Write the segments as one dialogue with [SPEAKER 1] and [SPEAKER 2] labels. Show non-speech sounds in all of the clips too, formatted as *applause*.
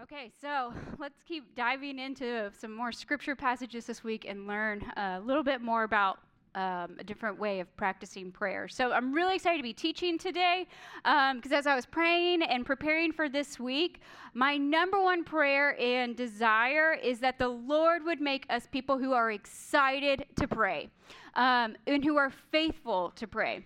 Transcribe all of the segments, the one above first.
[SPEAKER 1] Okay, so *laughs* let's keep diving into some more scripture passages this week and learn a little bit more about um, a different way of practicing prayer. So I'm really excited to be teaching today because um, as I was praying and preparing for this week, my number one prayer and desire is that the Lord would make us people who are excited to pray um, and who are faithful to pray.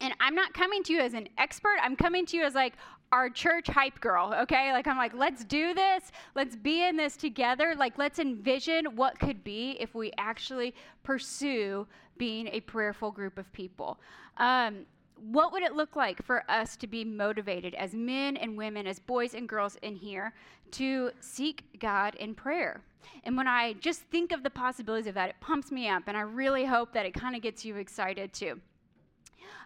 [SPEAKER 1] And I'm not coming to you as an expert. I'm coming to you as like our church hype girl, okay? Like, I'm like, let's do this. Let's be in this together. Like, let's envision what could be if we actually pursue being a prayerful group of people. Um, what would it look like for us to be motivated as men and women, as boys and girls in here, to seek God in prayer? And when I just think of the possibilities of that, it pumps me up, and I really hope that it kind of gets you excited too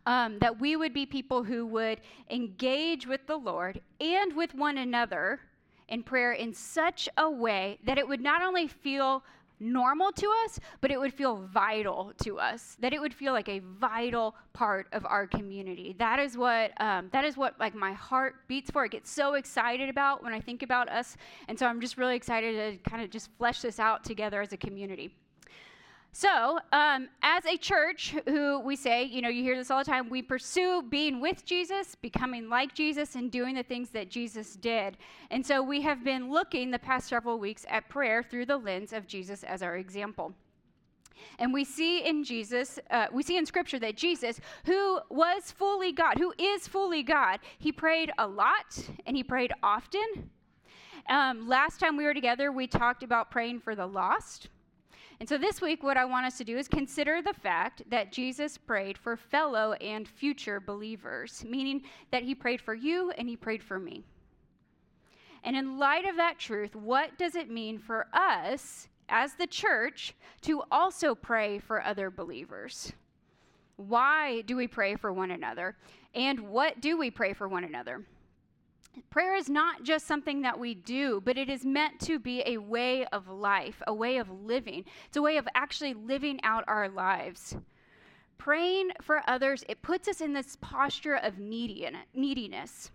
[SPEAKER 1] um, that we would be people who would engage with the Lord and with one another in prayer in such a way that it would not only feel normal to us, but it would feel vital to us. That it would feel like a vital part of our community. That is what um, that is what like my heart beats for. It gets so excited about when I think about us, and so I'm just really excited to kind of just flesh this out together as a community. So, um, as a church, who we say, you know, you hear this all the time, we pursue being with Jesus, becoming like Jesus, and doing the things that Jesus did. And so, we have been looking the past several weeks at prayer through the lens of Jesus as our example. And we see in Jesus, uh, we see in Scripture that Jesus, who was fully God, who is fully God, he prayed a lot and he prayed often. Um, last time we were together, we talked about praying for the lost. And so this week, what I want us to do is consider the fact that Jesus prayed for fellow and future believers, meaning that he prayed for you and he prayed for me. And in light of that truth, what does it mean for us as the church to also pray for other believers? Why do we pray for one another? And what do we pray for one another? Prayer is not just something that we do, but it is meant to be a way of life, a way of living. It's a way of actually living out our lives. Praying for others, it puts us in this posture of neediness,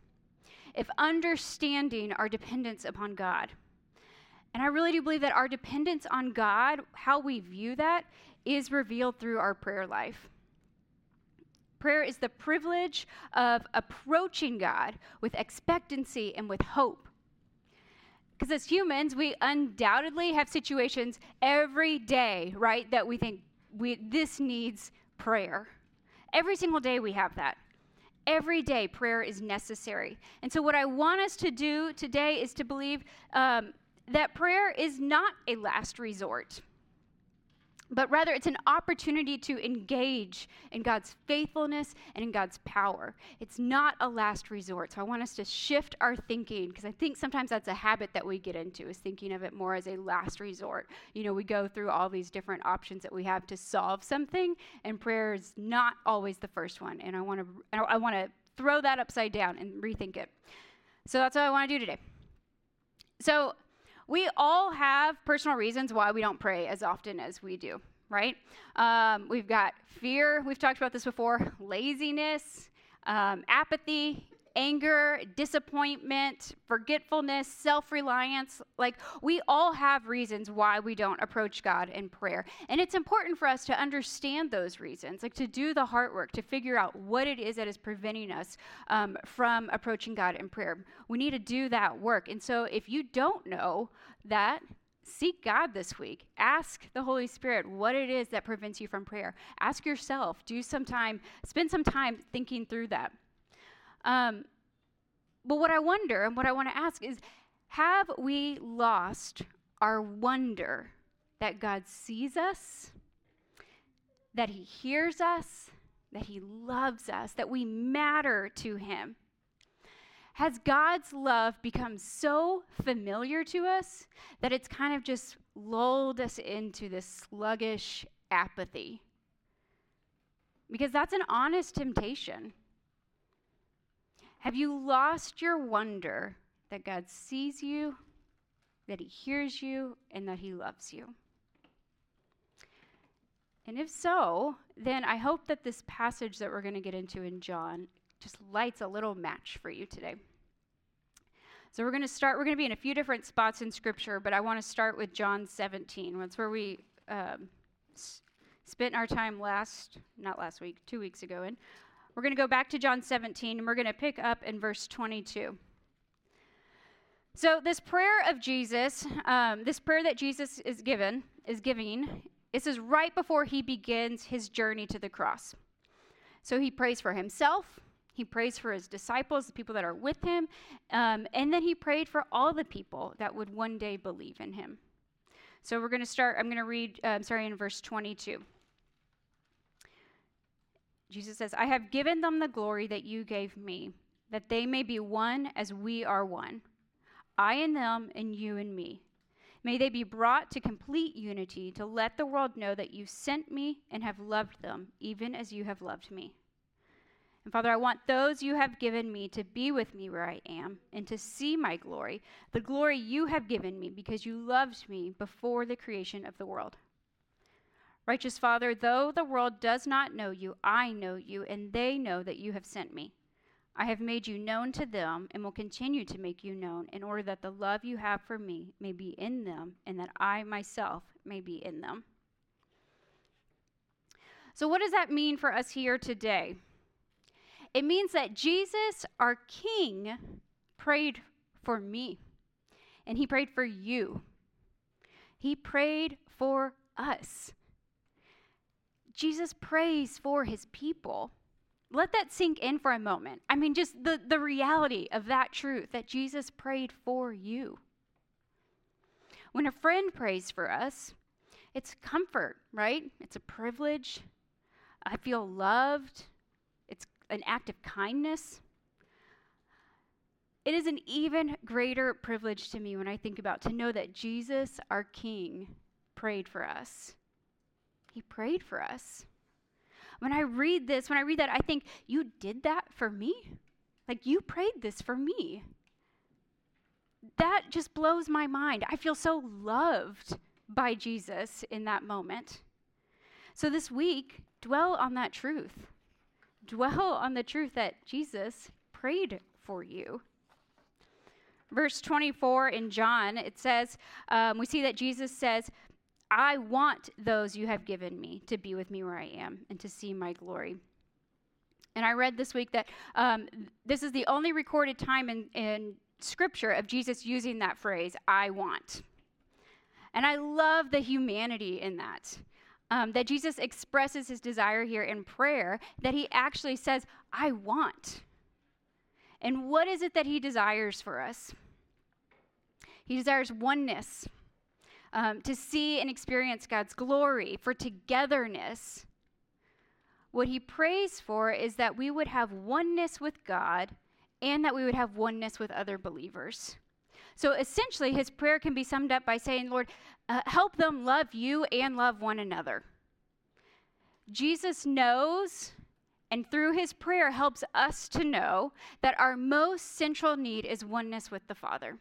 [SPEAKER 1] of understanding our dependence upon God. And I really do believe that our dependence on God, how we view that, is revealed through our prayer life. Prayer is the privilege of approaching God with expectancy and with hope. Because as humans, we undoubtedly have situations every day, right, that we think we, this needs prayer. Every single day we have that. Every day, prayer is necessary. And so, what I want us to do today is to believe um, that prayer is not a last resort but rather it's an opportunity to engage in God's faithfulness and in God's power. It's not a last resort. So I want us to shift our thinking because I think sometimes that's a habit that we get into is thinking of it more as a last resort. You know, we go through all these different options that we have to solve something and prayer is not always the first one. And I want to I want to throw that upside down and rethink it. So that's what I want to do today. So we all have personal reasons why we don't pray as often as we do, right? Um, we've got fear, we've talked about this before, laziness, um, apathy, anger, disappointment, forgetfulness, self reliance. Like, we all have reasons why we don't approach God in prayer. And it's important for us to understand those reasons, like to do the heart work, to figure out what it is that is preventing us um, from approaching God in prayer. We need to do that work. And so, if you don't know that, seek God this week. Ask the Holy Spirit what it is that prevents you from prayer. Ask yourself. Do some time, spend some time thinking through that. Um, but what I wonder and what I want to ask is have we lost our wonder that God sees us, that He hears us, that He loves us, that we matter to Him? Has God's love become so familiar to us that it's kind of just lulled us into this sluggish apathy? Because that's an honest temptation. Have you lost your wonder that God sees you, that He hears you, and that He loves you? And if so, then I hope that this passage that we're going to get into in John just lights a little match for you today. So we're going to start, we're going to be in a few different spots in Scripture, but I want to start with John 17. That's where we um, s- spent our time last, not last week, two weeks ago in. We're going to go back to John 17, and we're going to pick up in verse 22. So this prayer of Jesus, um, this prayer that Jesus is given, is giving, this is right before he begins his journey to the cross. So he prays for himself, he prays for his disciples, the people that are with him, um, and then he prayed for all the people that would one day believe in him. So we're going to start, I'm going to read, uh, sorry, in verse 22. Jesus says, I have given them the glory that you gave me, that they may be one as we are one. I and them, and you and me. May they be brought to complete unity to let the world know that you sent me and have loved them, even as you have loved me. And Father, I want those you have given me to be with me where I am and to see my glory, the glory you have given me because you loved me before the creation of the world. Righteous Father, though the world does not know you, I know you, and they know that you have sent me. I have made you known to them and will continue to make you known in order that the love you have for me may be in them and that I myself may be in them. So, what does that mean for us here today? It means that Jesus, our King, prayed for me, and he prayed for you. He prayed for us. Jesus prays for his people. Let that sink in for a moment. I mean, just the, the reality of that truth that Jesus prayed for you. When a friend prays for us, it's comfort, right? It's a privilege. I feel loved It's an act of kindness. It is an even greater privilege to me when I think about to know that Jesus, our King, prayed for us. He prayed for us. When I read this, when I read that, I think, you did that for me? Like, you prayed this for me. That just blows my mind. I feel so loved by Jesus in that moment. So, this week, dwell on that truth dwell on the truth that Jesus prayed for you. Verse 24 in John, it says, um, we see that Jesus says, I want those you have given me to be with me where I am and to see my glory. And I read this week that um, this is the only recorded time in, in Scripture of Jesus using that phrase, I want. And I love the humanity in that um, that Jesus expresses his desire here in prayer, that he actually says, I want. And what is it that he desires for us? He desires oneness, um, to see and experience God's glory, for togetherness. What he prays for is that we would have oneness with God and that we would have oneness with other believers. So essentially, his prayer can be summed up by saying, Lord, uh, help them love you and love one another. Jesus knows, and through his prayer helps us to know, that our most central need is oneness with the Father.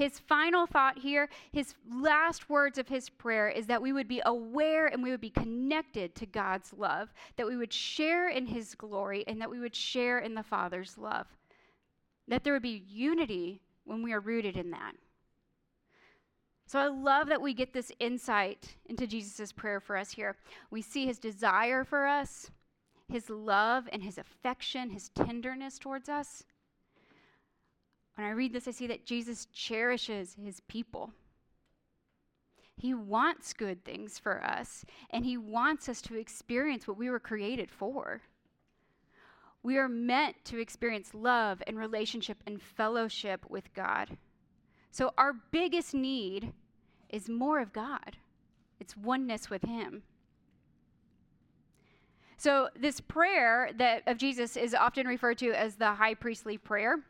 [SPEAKER 1] His final thought here, his last words of his prayer, is that we would be aware and we would be connected to God's love, that we would share in his glory, and that we would share in the Father's love. That there would be unity when we are rooted in that. So I love that we get this insight into Jesus' prayer for us here. We see his desire for us, his love and his affection, his tenderness towards us. When I read this, I see that Jesus cherishes his people. He wants good things for us, and he wants us to experience what we were created for. We are meant to experience love and relationship and fellowship with God. So, our biggest need is more of God, it's oneness with Him. So, this prayer that of Jesus is often referred to as the high priestly prayer.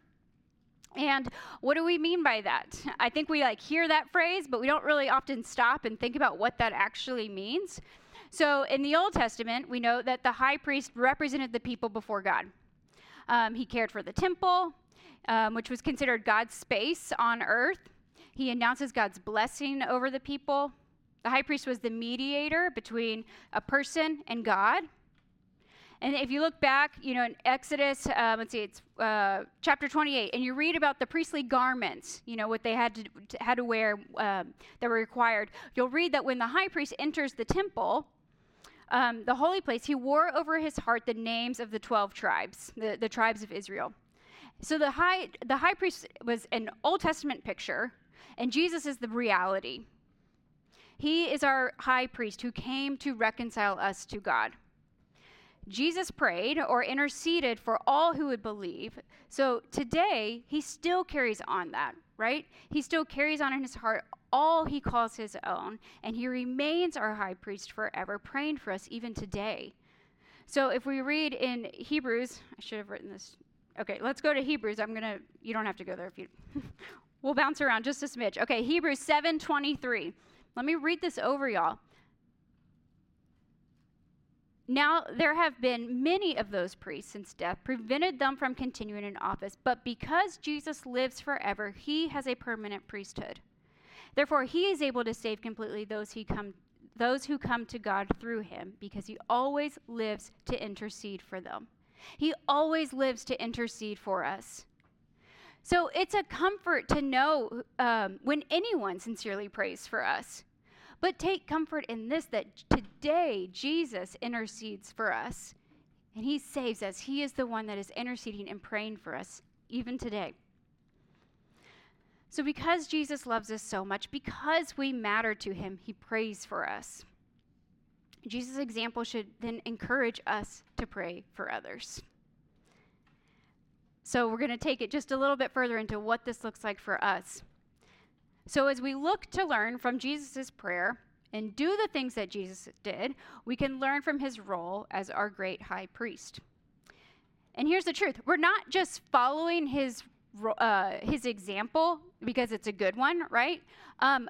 [SPEAKER 1] And what do we mean by that? I think we like hear that phrase, but we don't really often stop and think about what that actually means. So, in the Old Testament, we know that the high priest represented the people before God. Um, he cared for the temple, um, which was considered God's space on earth. He announces God's blessing over the people. The high priest was the mediator between a person and God. And if you look back, you know, in Exodus, uh, let's see, it's uh, chapter 28, and you read about the priestly garments, you know, what they had to, had to wear um, that were required. You'll read that when the high priest enters the temple, um, the holy place, he wore over his heart the names of the 12 tribes, the, the tribes of Israel. So the high, the high priest was an Old Testament picture, and Jesus is the reality. He is our high priest who came to reconcile us to God. Jesus prayed or interceded for all who would believe. So today, he still carries on that, right? He still carries on in his heart all he calls his own, and he remains our high priest forever, praying for us even today. So if we read in Hebrews, I should have written this. Okay, let's go to Hebrews. I'm going to you don't have to go there if you *laughs* We'll bounce around just a smidge. Okay, Hebrews 7:23. Let me read this over y'all. Now, there have been many of those priests since death prevented them from continuing in office, but because Jesus lives forever, he has a permanent priesthood. Therefore, he is able to save completely those, he come, those who come to God through him, because he always lives to intercede for them. He always lives to intercede for us. So it's a comfort to know um, when anyone sincerely prays for us. But take comfort in this that today Jesus intercedes for us and he saves us. He is the one that is interceding and praying for us even today. So, because Jesus loves us so much, because we matter to him, he prays for us. Jesus' example should then encourage us to pray for others. So, we're going to take it just a little bit further into what this looks like for us. So, as we look to learn from Jesus' prayer and do the things that Jesus did, we can learn from his role as our great high priest. And here's the truth we're not just following his, uh, his example because it's a good one, right? Um,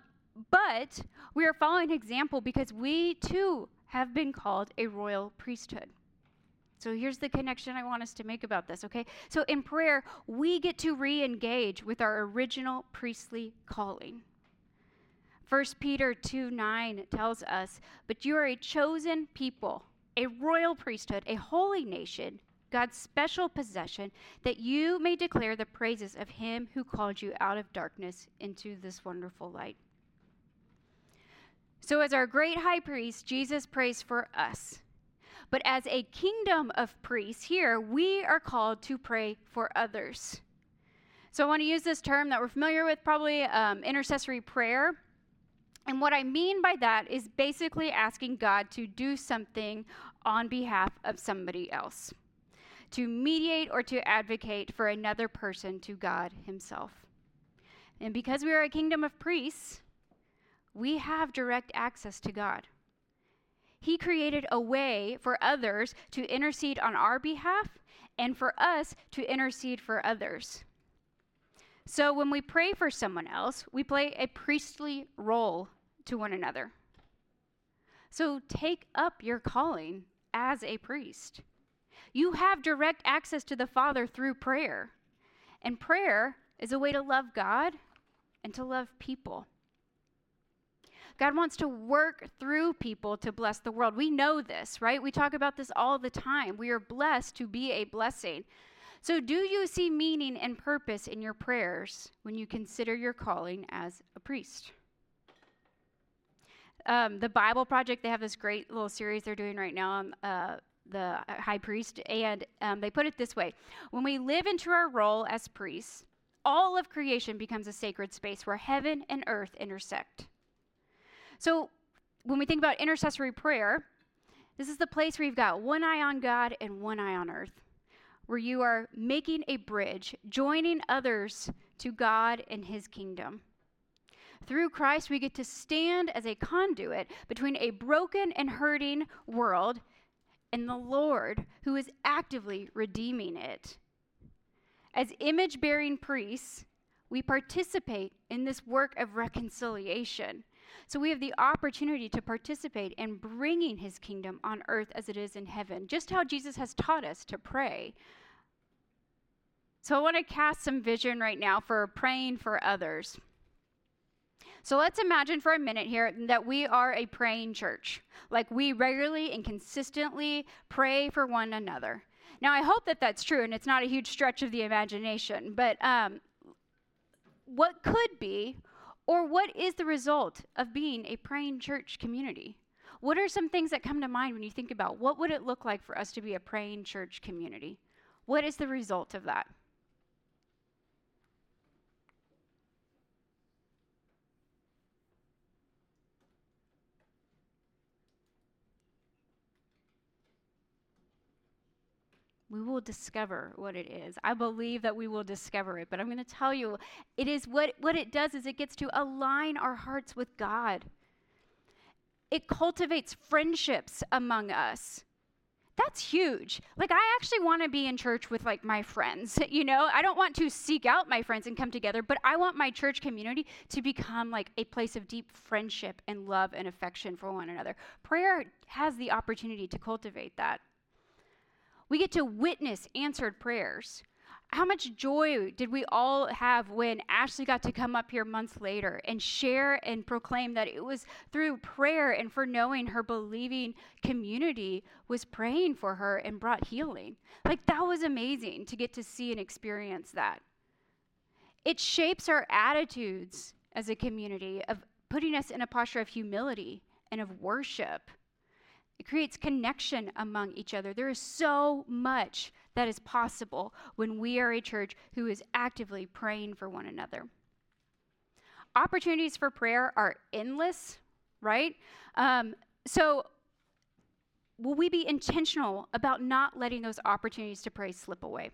[SPEAKER 1] but we are following example because we too have been called a royal priesthood. So here's the connection I want us to make about this, okay? So in prayer, we get to re engage with our original priestly calling. 1 Peter 2 9 tells us, But you are a chosen people, a royal priesthood, a holy nation, God's special possession, that you may declare the praises of him who called you out of darkness into this wonderful light. So, as our great high priest, Jesus prays for us. But as a kingdom of priests here, we are called to pray for others. So I want to use this term that we're familiar with, probably um, intercessory prayer. And what I mean by that is basically asking God to do something on behalf of somebody else, to mediate or to advocate for another person to God Himself. And because we are a kingdom of priests, we have direct access to God. He created a way for others to intercede on our behalf and for us to intercede for others. So when we pray for someone else, we play a priestly role to one another. So take up your calling as a priest. You have direct access to the Father through prayer. And prayer is a way to love God and to love people. God wants to work through people to bless the world. We know this, right? We talk about this all the time. We are blessed to be a blessing. So, do you see meaning and purpose in your prayers when you consider your calling as a priest? Um, the Bible Project, they have this great little series they're doing right now on uh, the high priest, and um, they put it this way When we live into our role as priests, all of creation becomes a sacred space where heaven and earth intersect. So when we think about intercessory prayer, this is the place where you've got one eye on God and one eye on earth, where you are making a bridge, joining others to God and his kingdom. Through Christ, we get to stand as a conduit between a broken and hurting world and the Lord who is actively redeeming it. As image bearing priests, we participate in this work of reconciliation. So we have the opportunity to participate in bringing his kingdom on earth as it is in heaven, just how Jesus has taught us to pray. So I want to cast some vision right now for praying for others. So let's imagine for a minute here that we are a praying church. Like we regularly and consistently pray for one another. Now, I hope that that's true and it's not a huge stretch of the imagination, but um, what could be or what is the result of being a praying church community? What are some things that come to mind when you think about what would it look like for us to be a praying church community? What is the result of that? We will discover what it is. I believe that we will discover it, but I'm going to tell you it is what what it does is it gets to align our hearts with God. It cultivates friendships among us. That's huge. Like I actually want to be in church with like my friends, *laughs* you know? I don't want to seek out my friends and come together, but I want my church community to become like a place of deep friendship and love and affection for one another. Prayer has the opportunity to cultivate that. We get to witness answered prayers. How much joy did we all have when Ashley got to come up here months later and share and proclaim that it was through prayer and for knowing her believing community was praying for her and brought healing? Like, that was amazing to get to see and experience that. It shapes our attitudes as a community of putting us in a posture of humility and of worship it creates connection among each other. There is so much that is possible when we are a church who is actively praying for one another. Opportunities for prayer are endless, right? Um, so, will we be intentional about not letting those opportunities to pray slip away?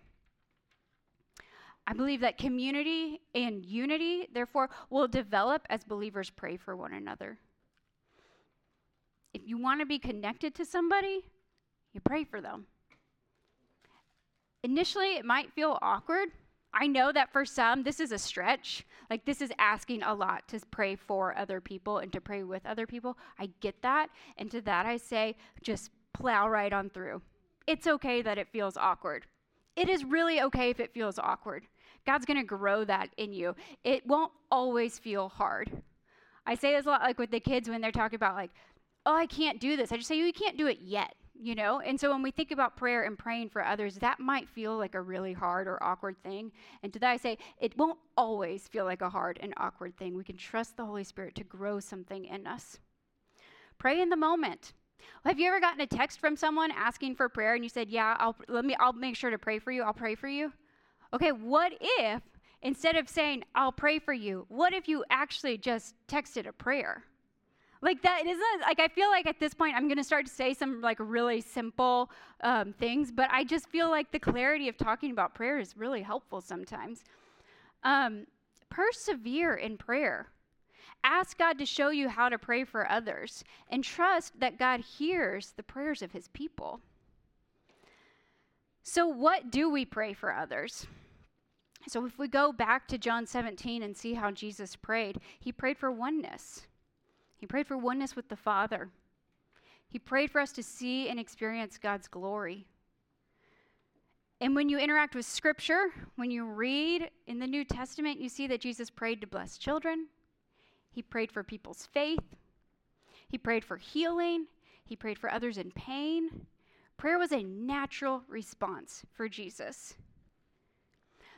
[SPEAKER 1] I believe that community and unity, therefore, will develop as believers pray for one another. You want to be connected to somebody, you pray for them. Initially, it might feel awkward. I know that for some, this is a stretch. Like, this is asking a lot to pray for other people and to pray with other people. I get that. And to that, I say, just plow right on through. It's okay that it feels awkward. It is really okay if it feels awkward. God's going to grow that in you. It won't always feel hard. I say this a lot, like with the kids when they're talking about, like, oh, I can't do this. I just say, oh, you can't do it yet, you know? And so when we think about prayer and praying for others, that might feel like a really hard or awkward thing. And to that, I say, it won't always feel like a hard and awkward thing. We can trust the Holy Spirit to grow something in us. Pray in the moment. Have you ever gotten a text from someone asking for prayer and you said, "Yeah, I'll let me I'll make sure to pray for you. I'll pray for you." Okay, what if instead of saying, "I'll pray for you," what if you actually just texted a prayer? Like that isn't like I feel like at this point I'm gonna start to say some like really simple um, things, but I just feel like the clarity of talking about prayer is really helpful sometimes. Um, persevere in prayer. Ask God to show you how to pray for others and trust that God hears the prayers of his people. So, what do we pray for others? So, if we go back to John 17 and see how Jesus prayed, he prayed for oneness. He prayed for oneness with the Father. He prayed for us to see and experience God's glory. And when you interact with Scripture, when you read in the New Testament, you see that Jesus prayed to bless children. He prayed for people's faith. He prayed for healing. He prayed for others in pain. Prayer was a natural response for Jesus.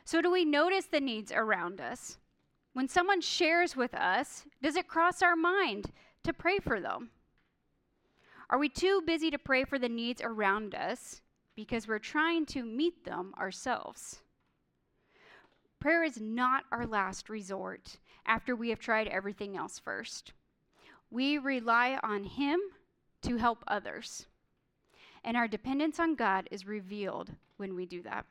[SPEAKER 1] So, do we notice the needs around us? When someone shares with us, does it cross our mind to pray for them? Are we too busy to pray for the needs around us because we're trying to meet them ourselves? Prayer is not our last resort after we have tried everything else first. We rely on Him to help others, and our dependence on God is revealed when we do that.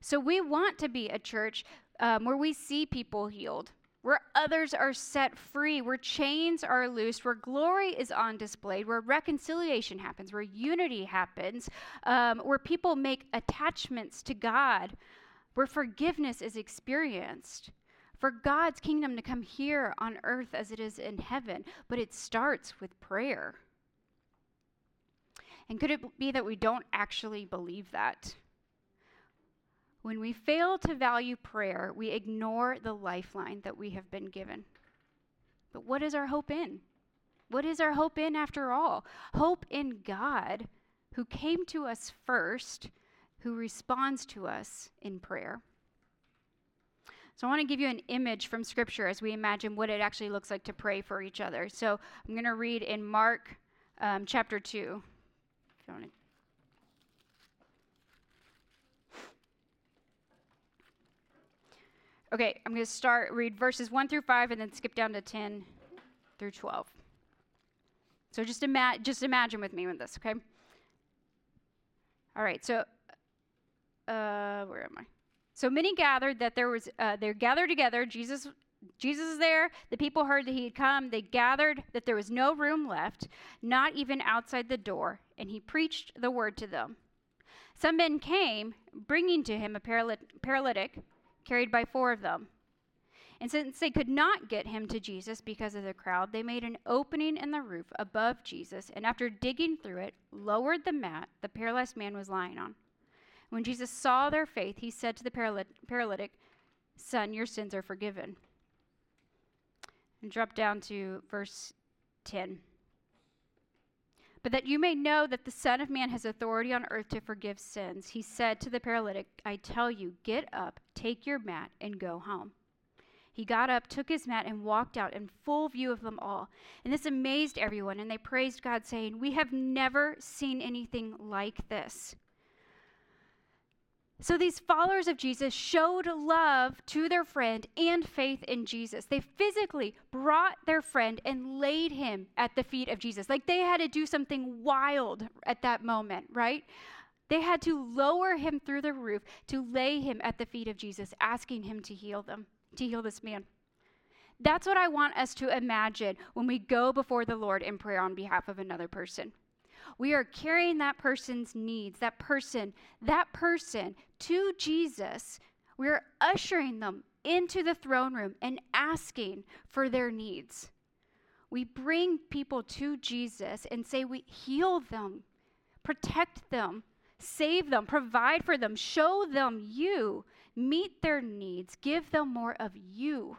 [SPEAKER 1] So we want to be a church um, where we see people healed, where others are set free, where chains are loosed, where glory is on display, where reconciliation happens, where unity happens, um, where people make attachments to God, where forgiveness is experienced. For God's kingdom to come here on earth as it is in heaven, but it starts with prayer. And could it be that we don't actually believe that? When we fail to value prayer, we ignore the lifeline that we have been given. But what is our hope in? What is our hope in after all? Hope in God, who came to us first, who responds to us in prayer. So I want to give you an image from Scripture as we imagine what it actually looks like to pray for each other. So I'm going to read in Mark um, chapter 2. Okay, I'm going to start, read verses 1 through 5, and then skip down to 10 through 12. So just, ima- just imagine with me with this, okay? All right, so uh, where am I? So many gathered that there was, uh, they gathered together. Jesus, Jesus is there. The people heard that he had come. They gathered that there was no room left, not even outside the door, and he preached the word to them. Some men came, bringing to him a paralytic carried by four of them. And since they could not get him to Jesus because of the crowd, they made an opening in the roof above Jesus, and after digging through it, lowered the mat the paralyzed man was lying on. When Jesus saw their faith, he said to the paralytic, Son, your sins are forgiven. And drop down to verse 10. But that you may know that the Son of Man has authority on earth to forgive sins, he said to the paralytic, I tell you, get up, take your mat, and go home. He got up, took his mat, and walked out in full view of them all. And this amazed everyone, and they praised God, saying, We have never seen anything like this. So these followers of Jesus showed love to their friend and faith in Jesus. They physically brought their friend and laid him at the feet of Jesus. Like they had to do something wild at that moment, right? They had to lower him through the roof to lay him at the feet of Jesus, asking him to heal them, to heal this man. That's what I want us to imagine when we go before the Lord in prayer on behalf of another person. We are carrying that person's needs, that person, that person to Jesus. We're ushering them into the throne room and asking for their needs. We bring people to Jesus and say, We heal them, protect them, save them, provide for them, show them you, meet their needs, give them more of you.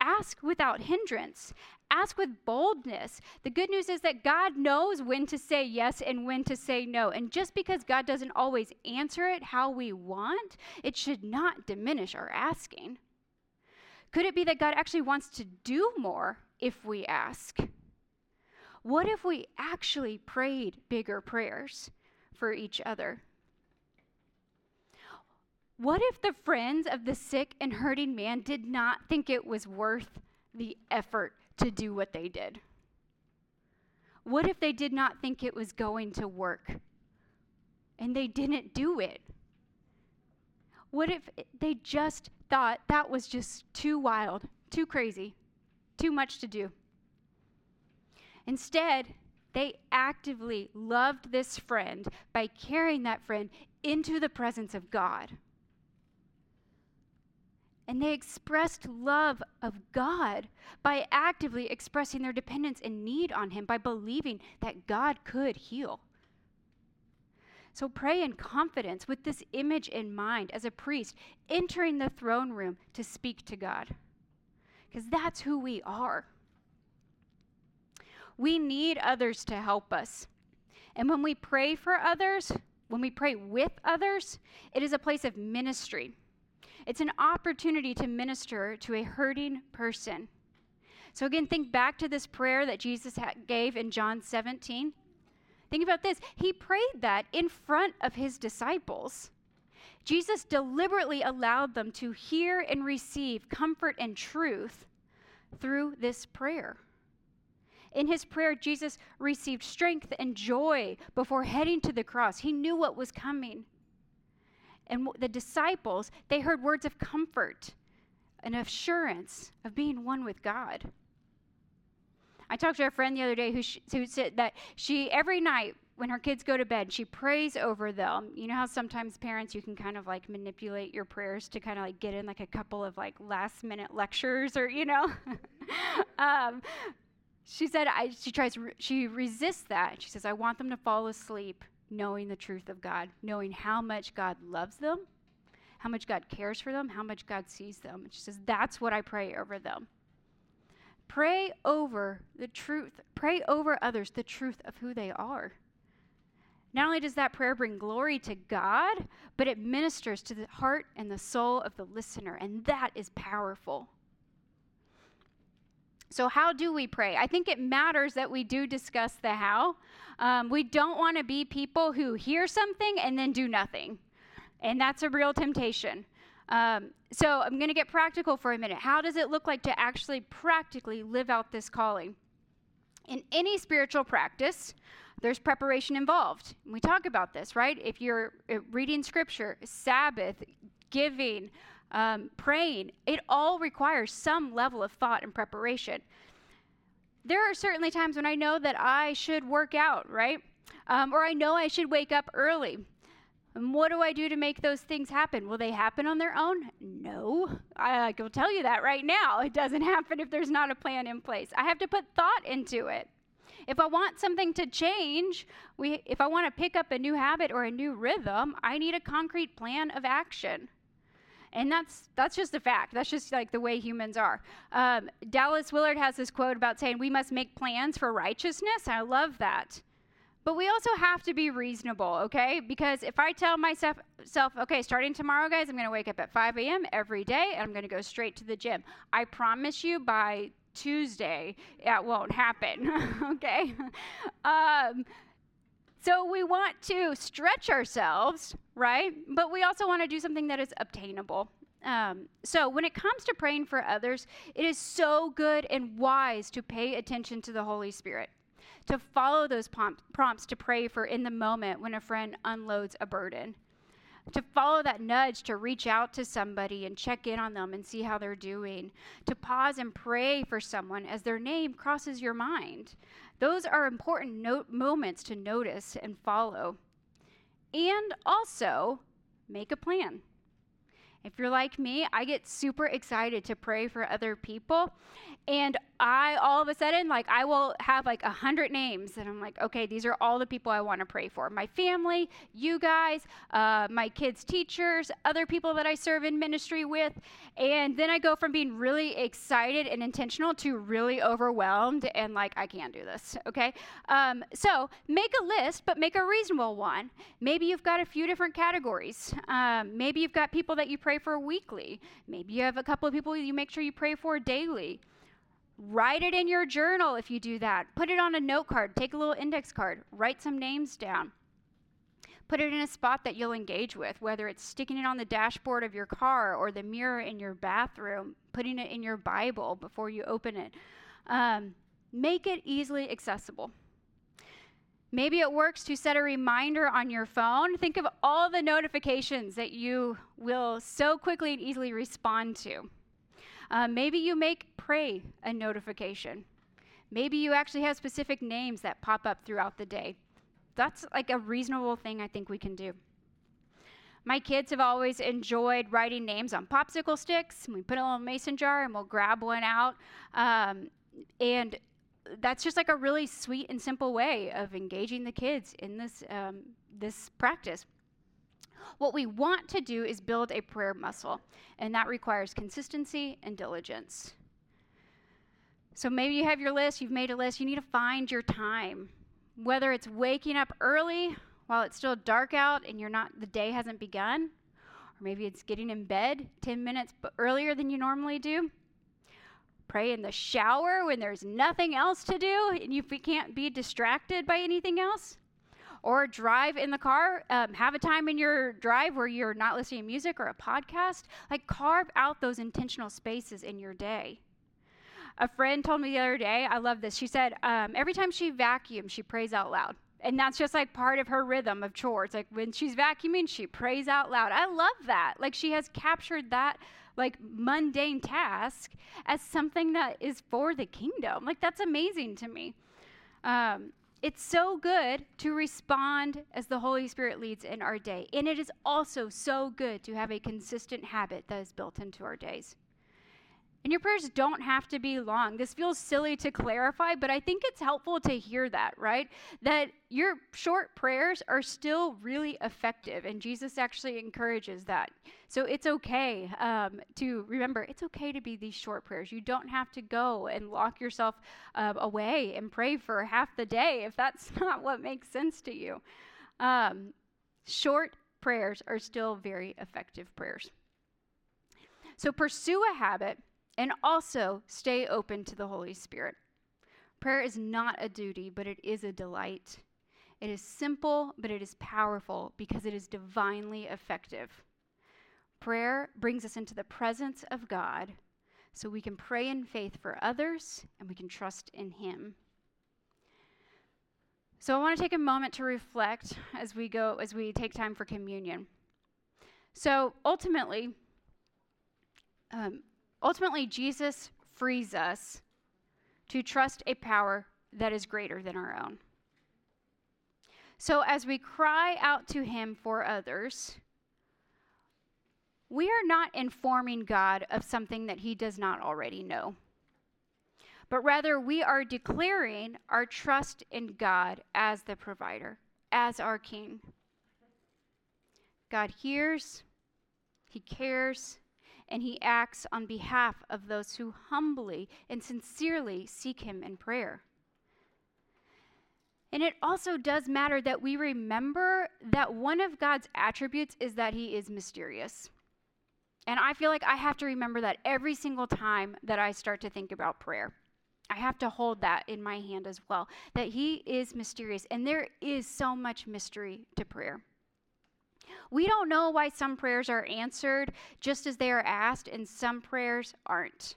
[SPEAKER 1] Ask without hindrance. Ask with boldness. The good news is that God knows when to say yes and when to say no. And just because God doesn't always answer it how we want, it should not diminish our asking. Could it be that God actually wants to do more if we ask? What if we actually prayed bigger prayers for each other? What if the friends of the sick and hurting man did not think it was worth the effort to do what they did? What if they did not think it was going to work and they didn't do it? What if they just thought that was just too wild, too crazy, too much to do? Instead, they actively loved this friend by carrying that friend into the presence of God and they expressed love of God by actively expressing their dependence and need on Him by believing that God could heal. So pray in confidence with this image in mind as a priest entering the throne room to speak to God. Because that's who we are. We need others to help us. And when we pray for others, when we pray with others, it is a place of ministry. It's an opportunity to minister to a hurting person. So, again, think back to this prayer that Jesus gave in John 17. Think about this. He prayed that in front of his disciples. Jesus deliberately allowed them to hear and receive comfort and truth through this prayer. In his prayer, Jesus received strength and joy before heading to the cross. He knew what was coming and the disciples, they heard words of comfort and assurance of being one with God. I talked to a friend the other day who, sh- who said that she, every night when her kids go to bed, she prays over them. You know how sometimes parents, you can kind of like manipulate your prayers to kind of like get in like a couple of like last minute lectures or, you know? *laughs* um, she said I, she tries, re- she resists that. She says, I want them to fall asleep knowing the truth of God, knowing how much God loves them, how much God cares for them, how much God sees them. And she says, That's what I pray over them. Pray over the truth. Pray over others the truth of who they are. Not only does that prayer bring glory to God, but it ministers to the heart and the soul of the listener, and that is powerful. So, how do we pray? I think it matters that we do discuss the how. Um, we don't want to be people who hear something and then do nothing, and that's a real temptation. Um, so, I'm going to get practical for a minute. How does it look like to actually practically live out this calling? In any spiritual practice, there's preparation involved. We talk about this, right? If you're uh, reading scripture, Sabbath, giving, um, praying, it all requires some level of thought and preparation. There are certainly times when I know that I should work out, right? Um, or I know I should wake up early. And what do I do to make those things happen? Will they happen on their own? No. I, I will tell you that right now. It doesn't *laughs* happen if there's not a plan in place. I have to put thought into it. If I want something to change, we, if I want to pick up a new habit or a new rhythm, I need a concrete plan of action. And that's that's just a fact. That's just like the way humans are. Um, Dallas Willard has this quote about saying we must make plans for righteousness. I love that. But we also have to be reasonable, okay? Because if I tell myself, self, okay, starting tomorrow, guys, I'm going to wake up at 5 a.m. every day and I'm going to go straight to the gym. I promise you by Tuesday, that won't happen, *laughs* okay? *laughs* Um, so we want to stretch ourselves, right? But we also want to do something that is obtainable. Um, so when it comes to praying for others, it is so good and wise to pay attention to the Holy Spirit, to follow those prompts to pray for in the moment when a friend unloads a burden to follow that nudge to reach out to somebody and check in on them and see how they're doing, to pause and pray for someone as their name crosses your mind. Those are important no- moments to notice and follow. And also, make a plan. If you're like me, I get super excited to pray for other people. And I all of a sudden, like, I will have like a hundred names, and I'm like, okay, these are all the people I want to pray for my family, you guys, uh, my kids' teachers, other people that I serve in ministry with. And then I go from being really excited and intentional to really overwhelmed and like, I can't do this, okay? Um, so make a list, but make a reasonable one. Maybe you've got a few different categories. Um, maybe you've got people that you pray for weekly. Maybe you have a couple of people you make sure you pray for daily. Write it in your journal if you do that. Put it on a note card. Take a little index card. Write some names down. Put it in a spot that you'll engage with, whether it's sticking it on the dashboard of your car or the mirror in your bathroom, putting it in your Bible before you open it. Um, make it easily accessible. Maybe it works to set a reminder on your phone. Think of all the notifications that you will so quickly and easily respond to. Uh, maybe you make pray a notification. Maybe you actually have specific names that pop up throughout the day. That's like a reasonable thing I think we can do. My kids have always enjoyed writing names on popsicle sticks. We put a little mason jar and we'll grab one out. Um, and that's just like a really sweet and simple way of engaging the kids in this, um, this practice. What we want to do is build a prayer muscle, and that requires consistency and diligence. So maybe you have your list, you've made a list, you need to find your time. Whether it's waking up early while it's still dark out and you're not the day hasn't begun, or maybe it's getting in bed 10 minutes earlier than you normally do. Pray in the shower when there's nothing else to do and you can't be distracted by anything else or drive in the car. Um, have a time in your drive where you're not listening to music or a podcast. Like, carve out those intentional spaces in your day. A friend told me the other day, I love this. She said, um, every time she vacuums, she prays out loud. And that's just like part of her rhythm of chores. Like when she's vacuuming, she prays out loud. I love that. Like she has captured that like mundane task as something that is for the kingdom. Like that's amazing to me. Um, it's so good to respond as the Holy Spirit leads in our day. And it is also so good to have a consistent habit that is built into our days. And your prayers don't have to be long. This feels silly to clarify, but I think it's helpful to hear that, right? That your short prayers are still really effective, and Jesus actually encourages that. So it's okay um, to remember, it's okay to be these short prayers. You don't have to go and lock yourself uh, away and pray for half the day if that's *laughs* not what makes sense to you. Um, short prayers are still very effective prayers. So pursue a habit and also stay open to the Holy Spirit. Prayer is not a duty, but it is a delight. It is simple, but it is powerful because it is divinely effective. Prayer brings us into the presence of God so we can pray in faith for others and we can trust in Him. So I want to take a moment to reflect as we go as we take time for communion. So ultimately, um, ultimately, Jesus frees us to trust a power that is greater than our own. So as we cry out to Him for others, we are not informing God of something that He does not already know, but rather we are declaring our trust in God as the provider, as our King. God hears, He cares, and he acts on behalf of those who humbly and sincerely seek him in prayer. And it also does matter that we remember that one of God's attributes is that he is mysterious. And I feel like I have to remember that every single time that I start to think about prayer. I have to hold that in my hand as well, that he is mysterious. And there is so much mystery to prayer. We don't know why some prayers are answered just as they are asked, and some prayers aren't.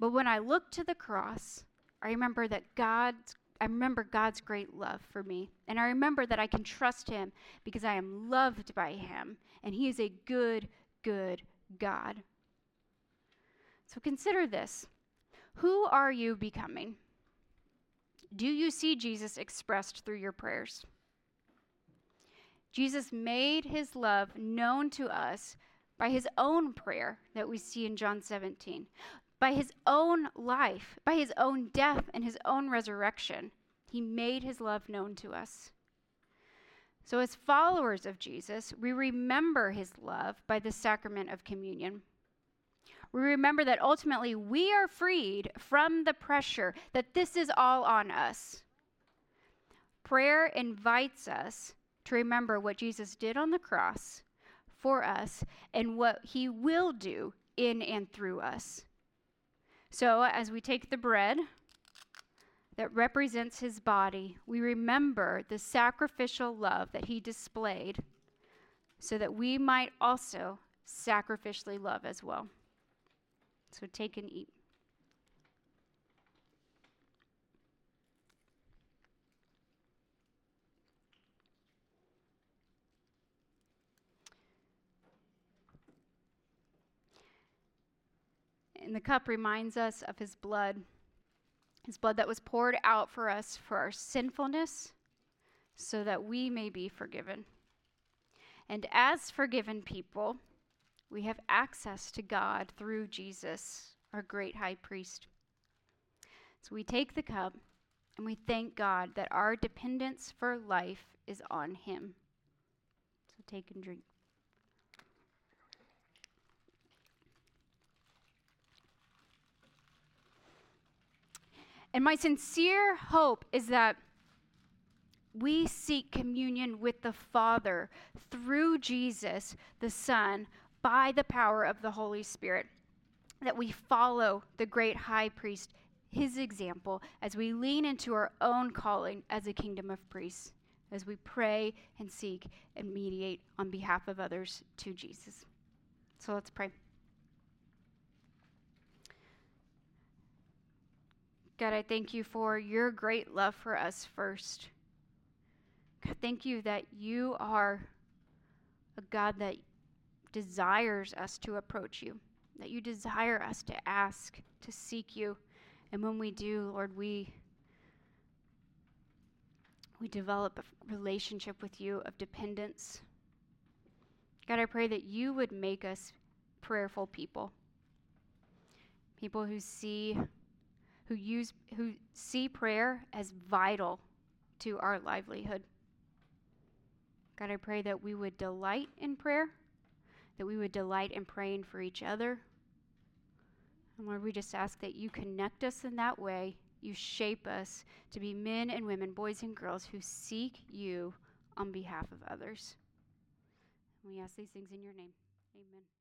[SPEAKER 1] But when I look to the cross, I remember that God's I remember God's great love for me. And I remember that I can trust him because I am loved by him and he is a good, good God. So consider this. Who are you becoming? Do you see Jesus expressed through your prayers? Jesus made his love known to us by his own prayer that we see in John 17, by his own life, by his own death and his own resurrection. He made his love known to us. So, as followers of Jesus, we remember his love by the sacrament of communion. We remember that ultimately we are freed from the pressure that this is all on us. Prayer invites us to remember what Jesus did on the cross for us and what he will do in and through us. So, as we take the bread that represents his body, we remember the sacrificial love that he displayed so that we might also sacrificially love as well. So, take and eat. And the cup reminds us of his blood, his blood that was poured out for us for our sinfulness, so that we may be forgiven. And as forgiven people, we have access to God through Jesus, our great high priest. So we take the cup and we thank God that our dependence for life is on him. So take and drink. And my sincere hope is that we seek communion with the Father through Jesus, the Son, by the power of the Holy Spirit. That we follow the great high priest, his example, as we lean into our own calling as a kingdom of priests, as we pray and seek and mediate on behalf of others to Jesus. So let's pray. God, I thank you for your great love for us first. God, thank you that you are a God that desires us to approach you, that you desire us to ask, to seek you. And when we do, Lord, we we develop a relationship with you of dependence. God, I pray that you would make us prayerful people. people who see who use who see prayer as vital to our livelihood. God, I pray that we would delight in prayer, that we would delight in praying for each other. And Lord, we just ask that you connect us in that way. You shape us to be men and women, boys and girls who seek you on behalf of others. We ask these things in your name. Amen.